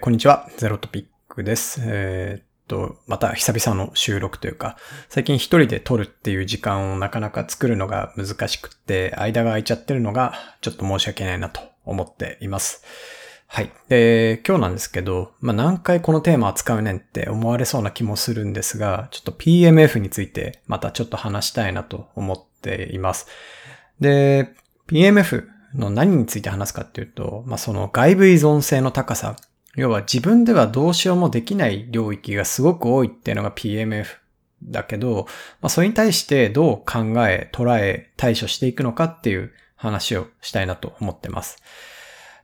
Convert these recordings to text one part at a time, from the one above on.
こんにちは、ゼロトピックです。えー、っと、また久々の収録というか、最近一人で撮るっていう時間をなかなか作るのが難しくって、間が空いちゃってるのがちょっと申し訳ないなと思っています。はい。で、今日なんですけど、まあ、何回このテーマ扱うねんって思われそうな気もするんですが、ちょっと PMF についてまたちょっと話したいなと思っています。で、PMF の何について話すかっていうと、まあ、その外部依存性の高さ要は自分ではどうしようもできない領域がすごく多いっていうのが PMF だけど、まあ、それに対してどう考え、捉え、対処していくのかっていう話をしたいなと思ってます。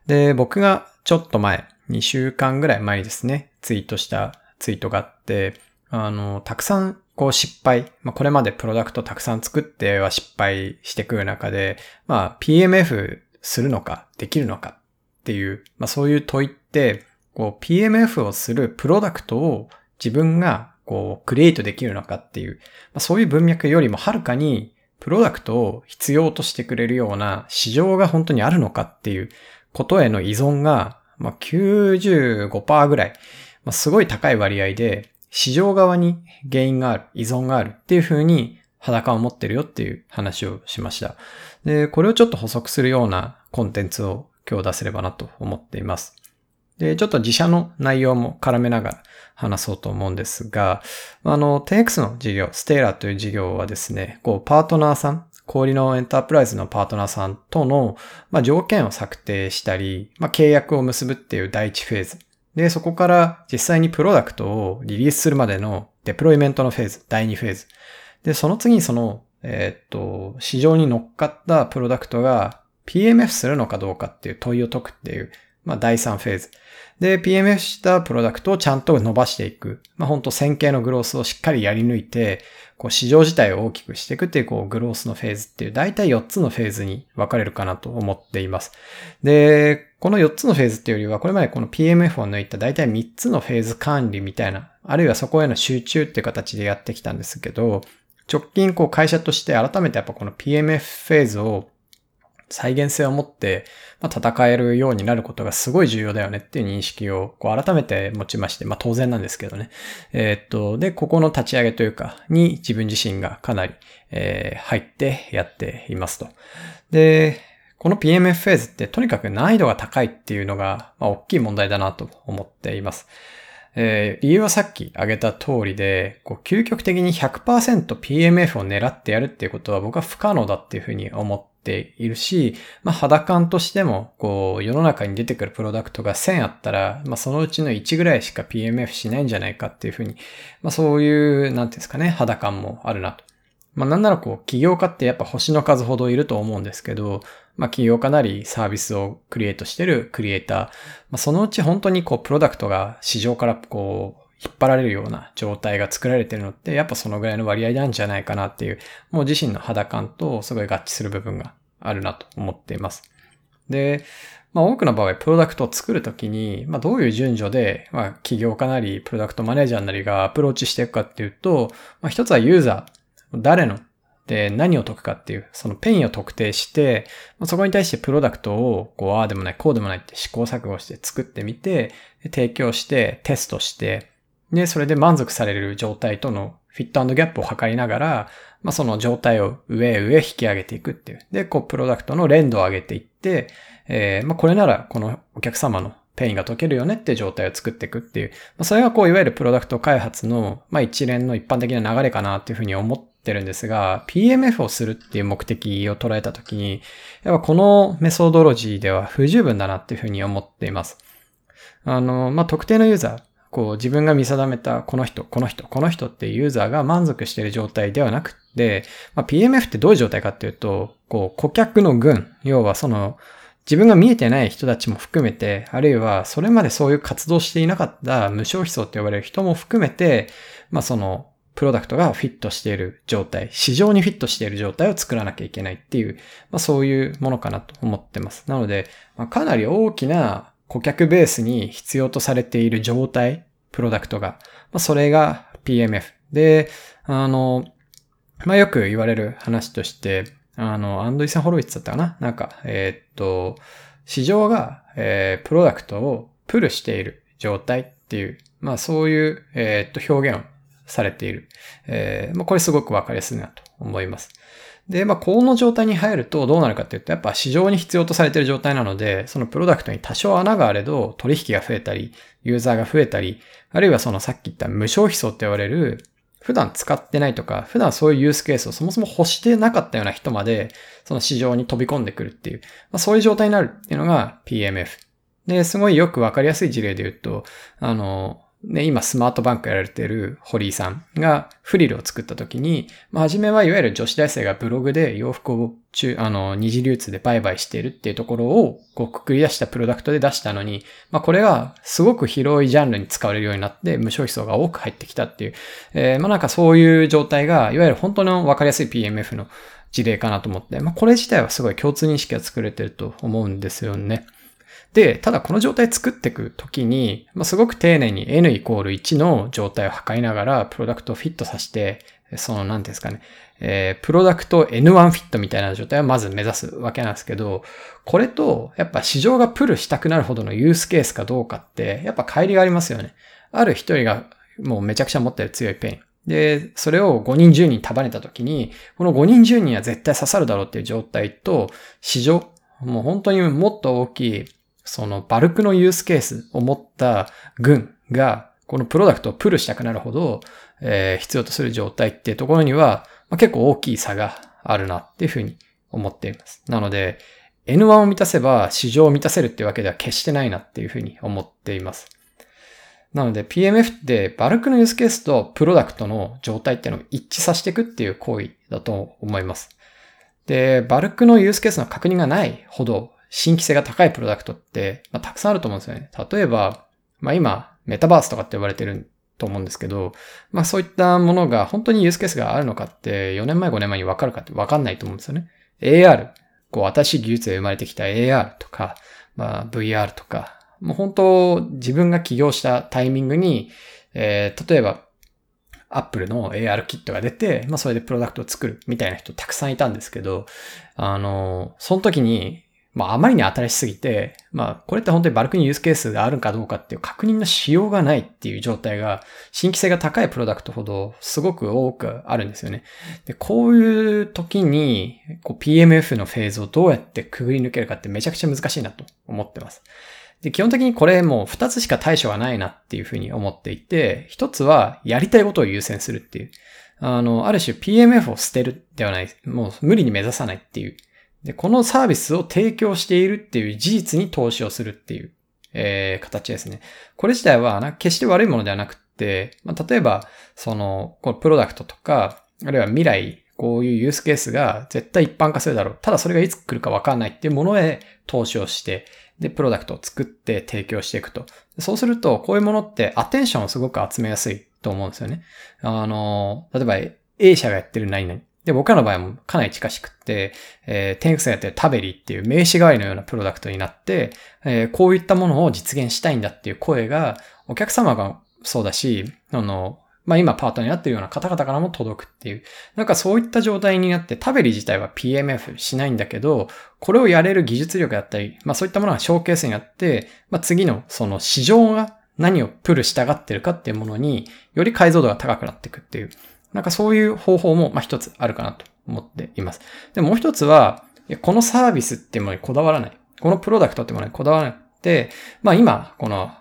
で、僕がちょっと前、2週間ぐらい前にですね、ツイートしたツイートがあって、あの、たくさんこう失敗、まあ、これまでプロダクトたくさん作っては失敗してくる中で、まあ、PMF するのか、できるのかっていう、まあ、そういう問いって、こう PMF をするプロダクトを自分がこうクリエイトできるのかっていう、まあ、そういう文脈よりもはるかにプロダクトを必要としてくれるような市場が本当にあるのかっていうことへの依存が、まあ、95%ぐらい、まあ、すごい高い割合で市場側に原因がある、依存があるっていうふうに裸を持ってるよっていう話をしました。で、これをちょっと補足するようなコンテンツを今日出せればなと思っています。で、ちょっと自社の内容も絡めながら話そうと思うんですが、あの、10X の事業、ステーラという事業はですね、こう、パートナーさん、小売のエンタープライズのパートナーさんとの、まあ、条件を策定したり、まあ、契約を結ぶっていう第一フェーズ。で、そこから実際にプロダクトをリリースするまでのデプロイメントのフェーズ、第2フェーズ。で、その次にその、えー、っと、市場に乗っかったプロダクトが PMF するのかどうかっていう問いを解くっていう、まあ、第3フェーズ。で、PMF したプロダクトをちゃんと伸ばしていく。まあ、本当線形のグロースをしっかりやり抜いて、こう市場自体を大きくしていくっていう、こう、グロースのフェーズっていう、だいたい4つのフェーズに分かれるかなと思っています。で、この4つのフェーズっていうよりは、これまでこの PMF を抜いただいたい3つのフェーズ管理みたいな、あるいはそこへの集中っていう形でやってきたんですけど、直近こう会社として改めてやっぱこの PMF フェーズを再現性を持って、まあ、戦えるようになることがすごい重要だよねっていう認識をこう改めて持ちまして、まあ当然なんですけどね。えー、っと、で、ここの立ち上げというか、に自分自身がかなり、えー、入ってやっていますと。で、この PMF フェーズってとにかく難易度が高いっていうのが、まあ、大きい問題だなと思っています。えー、理由はさっき挙げた通りで、こう究極的に 100%PMF を狙ってやるっていうことは僕は不可能だっていうふうに思っているし、まあ肌感としても、こう世の中に出てくるプロダクトが1000あったら、まあそのうちの1ぐらいしか PMF しないんじゃないかっていうふうに、まあそういう、なんていうんですかね、肌感もあるなと。まあなんならこう起業家ってやっぱ星の数ほどいると思うんですけど、まあ起業家なりサービスをクリエイトしてるクリエイター、まあそのうち本当にこうプロダクトが市場からこう引っ張られるような状態が作られてるのって、やっぱそのぐらいの割合なんじゃないかなっていう、もう自身の肌感とすごい合致する部分があるなと思っています。で、まあ多くの場合、プロダクトを作るときに、まあどういう順序で、まあ起業家なり、プロダクトマネージャーなりがアプローチしていくかっていうと、まあ一つはユーザー、誰ので、何を解くかっていう、そのペインを特定して、そこに対してプロダクトを、こう、ああでもない、こうでもないって試行錯誤して作ってみて、提供して、テストして、で、それで満足される状態とのフィットギャップを測りながら、まあ、その状態を上へ上へ引き上げていくっていう。で、こう、プロダクトの練度を上げていって、えー、まあ、これなら、このお客様のペインが解けるよねって状態を作っていくっていう。まあ、それがこう、いわゆるプロダクト開発の、まあ、一連の一般的な流れかなっていうふうに思っててるんですが、PMF をするっていう目的を捉えたときに、やっぱこのメソドロジーでは不十分だなっていうふうに思っています。あの、まあ、特定のユーザー、こう自分が見定めたこの人、この人、この人っていうユーザーが満足している状態ではなくて、まあ、PMF ってどういう状態かっていうと、こう顧客の群、要はその自分が見えてない人たちも含めて、あるいはそれまでそういう活動していなかった無償費層って呼ばれる人も含めて、まあそのプロダクトがフィットしている状態、市場にフィットしている状態を作らなきゃいけないっていう、まあそういうものかなと思ってます。なので、まあ、かなり大きな顧客ベースに必要とされている状態、プロダクトが、まあそれが PMF。で、あの、まあよく言われる話として、あの、アンドリーサン・ホロウィッツだったかな？なんか、えー、っと、市場が、えー、プロダクトをプルしている状態っていう、まあそういう、えー、っと表現をされている。えー、まあこれすごくわかりやすいなと思います。で、まあ、この状態に入るとどうなるかっていうと、やっぱ市場に必要とされている状態なので、そのプロダクトに多少穴があれど、取引が増えたり、ユーザーが増えたり、あるいはそのさっき言った無消費層って言われる、普段使ってないとか、普段そういうユースケースをそもそも欲してなかったような人まで、その市場に飛び込んでくるっていう、まあ、そういう状態になるっていうのが PMF。で、すごいよくわかりやすい事例で言うと、あの、ね、今スマートバンクやられてる堀井さんがフリルを作った時に、まあ、初めはいわゆる女子大生がブログで洋服を中、あの、二次流通で売買しているっていうところを、こう、くくり出したプロダクトで出したのに、まあ、これがすごく広いジャンルに使われるようになって、無消費層が多く入ってきたっていう、えー、まあ、なんかそういう状態が、いわゆる本当のわかりやすい PMF の事例かなと思って、まあ、これ自体はすごい共通認識が作れてると思うんですよね。で、ただこの状態作っていくときに、まあ、すごく丁寧に n イコール1の状態を測りながら、プロダクトをフィットさせて、その、なんですかね、えー、プロダクト N1 フィットみたいな状態をまず目指すわけなんですけど、これと、やっぱ市場がプルしたくなるほどのユースケースかどうかって、やっぱ乖離がありますよね。ある一人がもうめちゃくちゃ持ってる強いペイン。で、それを5人10人束ねたときに、この5人10人は絶対刺さるだろうっていう状態と、市場、もう本当にもっと大きいそのバルクのユースケースを持った群が、このプロダクトをプルしたくなるほど、えー、必要とする状態っていうところには、まあ、結構大きい差があるなっていうふうに思っています。なので、N1 を満たせば市場を満たせるっていうわけでは決してないなっていうふうに思っています。なので PMF ってバルクのユースケースとプロダクトの状態っていうのを一致させていくっていう行為だと思います。で、バルクのユースケースの確認がないほど新規性が高いプロダクトって、まあ、たくさんあると思うんですよね。例えば、まあ今、メタバースとかって呼ばれてると思うんですけど、まあそういったものが本当にユースケースがあるのかって4年前5年前に分かるかって分かんないと思うんですよね。AR、こう新しい技術で生まれてきた AR とか、まあ VR とか、もう本当自分が起業したタイミングに、えー、例えば Apple の AR キットが出て、まあそれでプロダクトを作るみたいな人たくさんいたんですけど、あの、その時にまあ、あまりに新しすぎて、まあ、これって本当にバルクにユースケースがあるかどうかっていう確認のしようがないっていう状態が、新規性が高いプロダクトほどすごく多くあるんですよね。で、こういう時に、こう PMF のフェーズをどうやってくぐり抜けるかってめちゃくちゃ難しいなと思ってます。で、基本的にこれもう二つしか対処がないなっていうふうに思っていて、一つはやりたいことを優先するっていう。あの、ある種 PMF を捨てるではない、もう無理に目指さないっていうで、このサービスを提供しているっていう事実に投資をするっていう、えー、形ですね。これ自体は決して悪いものではなくって、まあ、例えば、その、このプロダクトとか、あるいは未来、こういうユースケースが絶対一般化するだろう。ただそれがいつ来るかわかんないっていうものへ投資をして、で、プロダクトを作って提供していくと。そうすると、こういうものってアテンションをすごく集めやすいと思うんですよね。あの、例えば A 社がやってる何々。で、僕らの場合もかなり近しくって、えー、テンクスがやってるタベリっていう名刺代わりのようなプロダクトになって、えー、こういったものを実現したいんだっていう声が、お客様がそうだし、あの、まあ、今パートになってるような方々からも届くっていう。なんかそういった状態になって、タベリ自体は PMF しないんだけど、これをやれる技術力だったり、まあそういったものがショーケースになって、まあ次のその市場が何をプルしたがってるかっていうものにより解像度が高くなっていくっていう。なんかそういう方法も、まあ一つあるかなと思っています。で、もう一つは、このサービスっていうものにこだわらない。このプロダクトってものにこだわらなくて、まあ今、この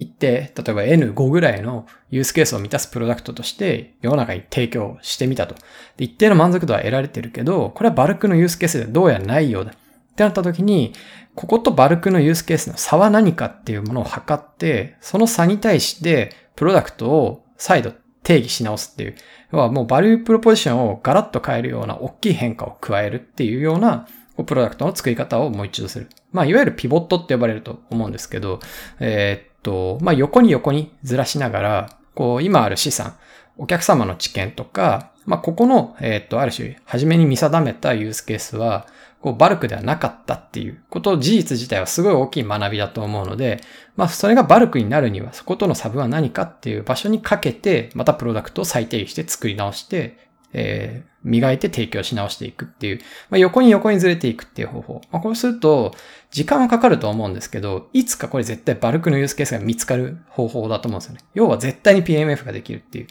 一定、例えば N5 ぐらいのユースケースを満たすプロダクトとして世の中に提供してみたと。で一定の満足度は得られてるけど、これはバルクのユースケースでどうやらないようだ。ってなった時に、こことバルクのユースケースの差は何かっていうものを測って、その差に対してプロダクトを再度定義し直すっていう。要はもうバリュープロポジションをガラッと変えるような大きい変化を加えるっていうようなプロダクトの作り方をもう一度する。まあ、いわゆるピボットって呼ばれると思うんですけど、えー、っと、まあ、横に横にずらしながら、こう、今ある資産、お客様の知見とか、まあ、ここの、えー、っと、ある種、初めに見定めたユースケースは、こう、バルクではなかったっていうこと、事実自体はすごい大きい学びだと思うので、まあ、それがバルクになるには、そことの差分は何かっていう場所にかけて、またプロダクトを再定義して作り直して、えー、磨いて提供し直していくっていう、まあ、横に横にずれていくっていう方法。まあ、こうすると、時間はかかると思うんですけど、いつかこれ絶対バルクのユースケースが見つかる方法だと思うんですよね。要は絶対に PMF ができるっていう。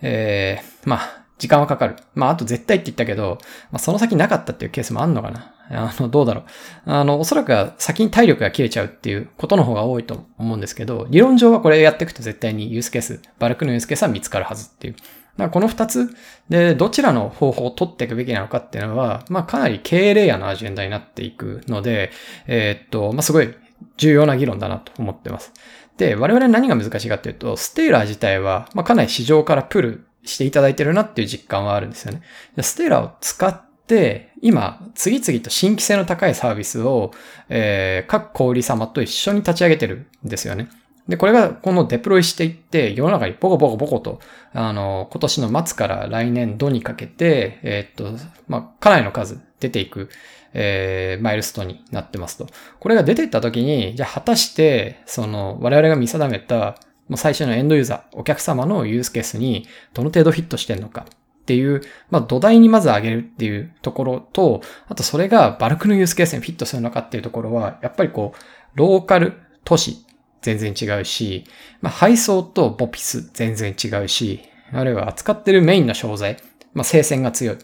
えー、まあ、時間はかかる。まあ、あと絶対って言ったけど、まあ、その先なかったっていうケースもあんのかな。あの、どうだろう。あの、おそらくは先に体力が切れちゃうっていうことの方が多いと思うんですけど、理論上はこれやっていくと絶対にユースケース、バルクのユースケースは見つかるはずっていう。だからこの二つで、どちらの方法を取っていくべきなのかっていうのは、まあかなり経営レイヤーのアジェンダになっていくので、えー、っと、まあすごい重要な議論だなと思ってます。で、我々何が難しいかっていうと、ステーラー自体は、まあかなり市場からプルしていただいてるなっていう実感はあるんですよね。ステラを使って、今、次々と新規性の高いサービスを、えー、各小売様と一緒に立ち上げてるんですよね。で、これがこのデプロイしていって、世の中にボコボコボコと、あの、今年の末から来年度にかけて、えー、っと、まあ、かなりの数出ていく、えー、マイルストになってますと。これが出ていった時に、じゃあ果たして、その、我々が見定めた、もう最初のエンドユーザー、お客様のユースケースにどの程度フィットしてんのかっていう、まあ土台にまず上げるっていうところと、あとそれがバルクのユースケースにフィットするのかっていうところは、やっぱりこう、ローカル都市全然違うし、まあ、配送とボピス全然違うし、あるいは扱ってるメインの商材、まあ、生鮮が強い、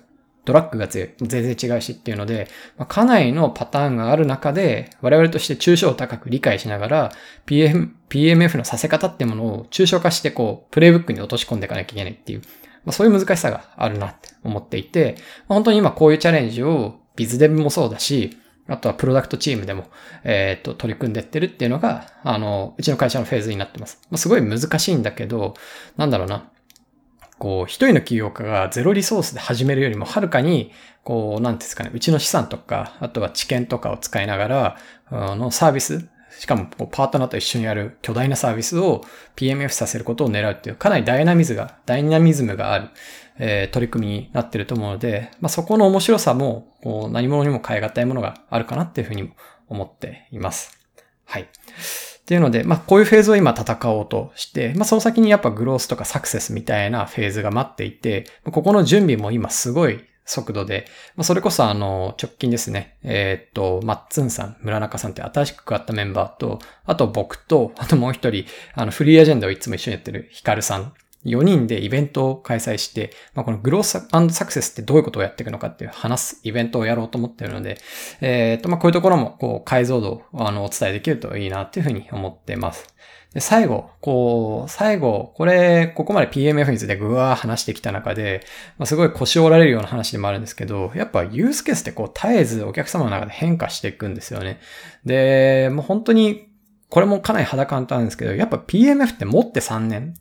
ドラッグが強い、全然違うしっていうので、まあ、かなりのパターンがある中で、我々として抽象を高く理解しながら、PM、PMF のさせ方ってものを抽象化してこう、プレイブックに落とし込んでいかなきゃいけないっていう、まあ、そういう難しさがあるなって思っていて、まあ、本当に今こういうチャレンジをビズデブもそうだし、あとはプロダクトチームでも、えっ、と、取り組んでってるっていうのが、あの、うちの会社のフェーズになってます。まあ、すごい難しいんだけど、なんだろうな。こう、一人の起業家がゼロリソースで始めるよりも、はるかに、こう、なんですかね、うちの資産とか、あとは知見とかを使いながら、あの、サービス、しかもパートナーと一緒にやる巨大なサービスを PMF させることを狙うっていう、かなりダイナミズが、ダイナミズムがある、えー、取り組みになってると思うので、まあ、そこの面白さも、こう何者にも変え難いものがあるかなっていうふうにも思っています。はい。っていうので、まあ、こういうフェーズを今戦おうとして、まあ、その先にやっぱグロースとかサクセスみたいなフェーズが待っていて、ここの準備も今すごい速度で、まあ、それこそあの、直近ですね、えー、っと、マッツンさん、村中さんって新しく加わったメンバーと、あと僕と、あともう一人、あの、フリーアジェンダをいつも一緒にやってるヒカルさん4人でイベントを開催して、まあ、このグロースサクセスってどういうことをやっていくのかっていう話すイベントをやろうと思っているので、えっ、と、まあ、こういうところも、こう、解像度を、あの、お伝えできるといいなっていうふうに思っています。で、最後、こう、最後、これ、ここまで PMF についてぐわー話してきた中で、まあ、すごい腰折られるような話でもあるんですけど、やっぱユースケースってこう、絶えずお客様の中で変化していくんですよね。で、もう本当に、これもかなり肌感なんですけど、やっぱ PMF って持って3年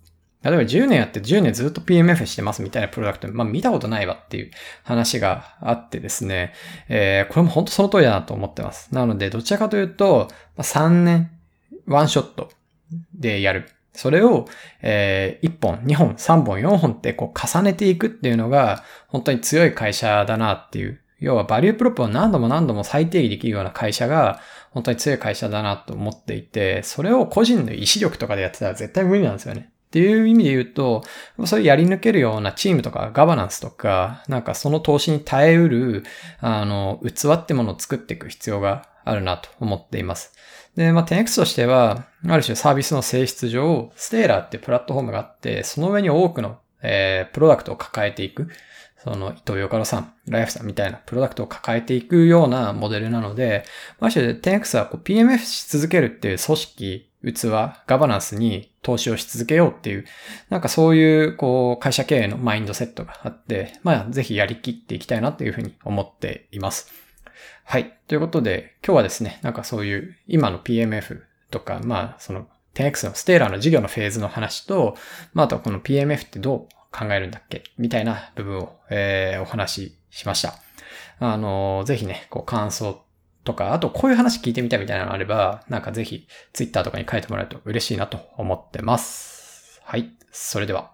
例えば10年やって10年ずっと PMF してますみたいなプロダクト、まあ見たことないわっていう話があってですね、えー、これも本当その通りだなと思ってます。なので、どちらかというと、3年、ワンショットでやる。それを、えー、1本、2本、3本、4本ってこう重ねていくっていうのが、本当に強い会社だなっていう。要はバリュープロップを何度も何度も再定義できるような会社が、本当に強い会社だなと思っていて、それを個人の意志力とかでやってたら絶対無理なんですよね。っていう意味で言うと、それやり抜けるようなチームとかガバナンスとか、なんかその投資に耐えうる、あの、器ってものを作っていく必要があるなと思っています。で、まあ、10X としては、ある種サービスの性質上、ステーラーってプラットフォームがあって、その上に多くの、えー、プロダクトを抱えていく。その、伊藤洋カさん、ライフさんみたいなプロダクトを抱えていくようなモデルなので、まして 10X はこう PMF し続けるっていう組織器、ガバナンスに投資をし続けようっていう、なんかそういう、こう、会社経営のマインドセットがあって、まあ、ぜひやりきっていきたいなというふうに思っています。はい。ということで、今日はですね、なんかそういう、今の PMF とか、まあ、その 10X のステーラーの事業のフェーズの話と、まあ、あとはこの PMF ってどう考えるんだっけみたいな部分を、えー、お話ししました。あの、ぜひね、こう感想とか、あとこういう話聞いてみたみたいなのあれば、なんかぜひ Twitter とかに書いてもらえると嬉しいなと思ってます。はい。それでは。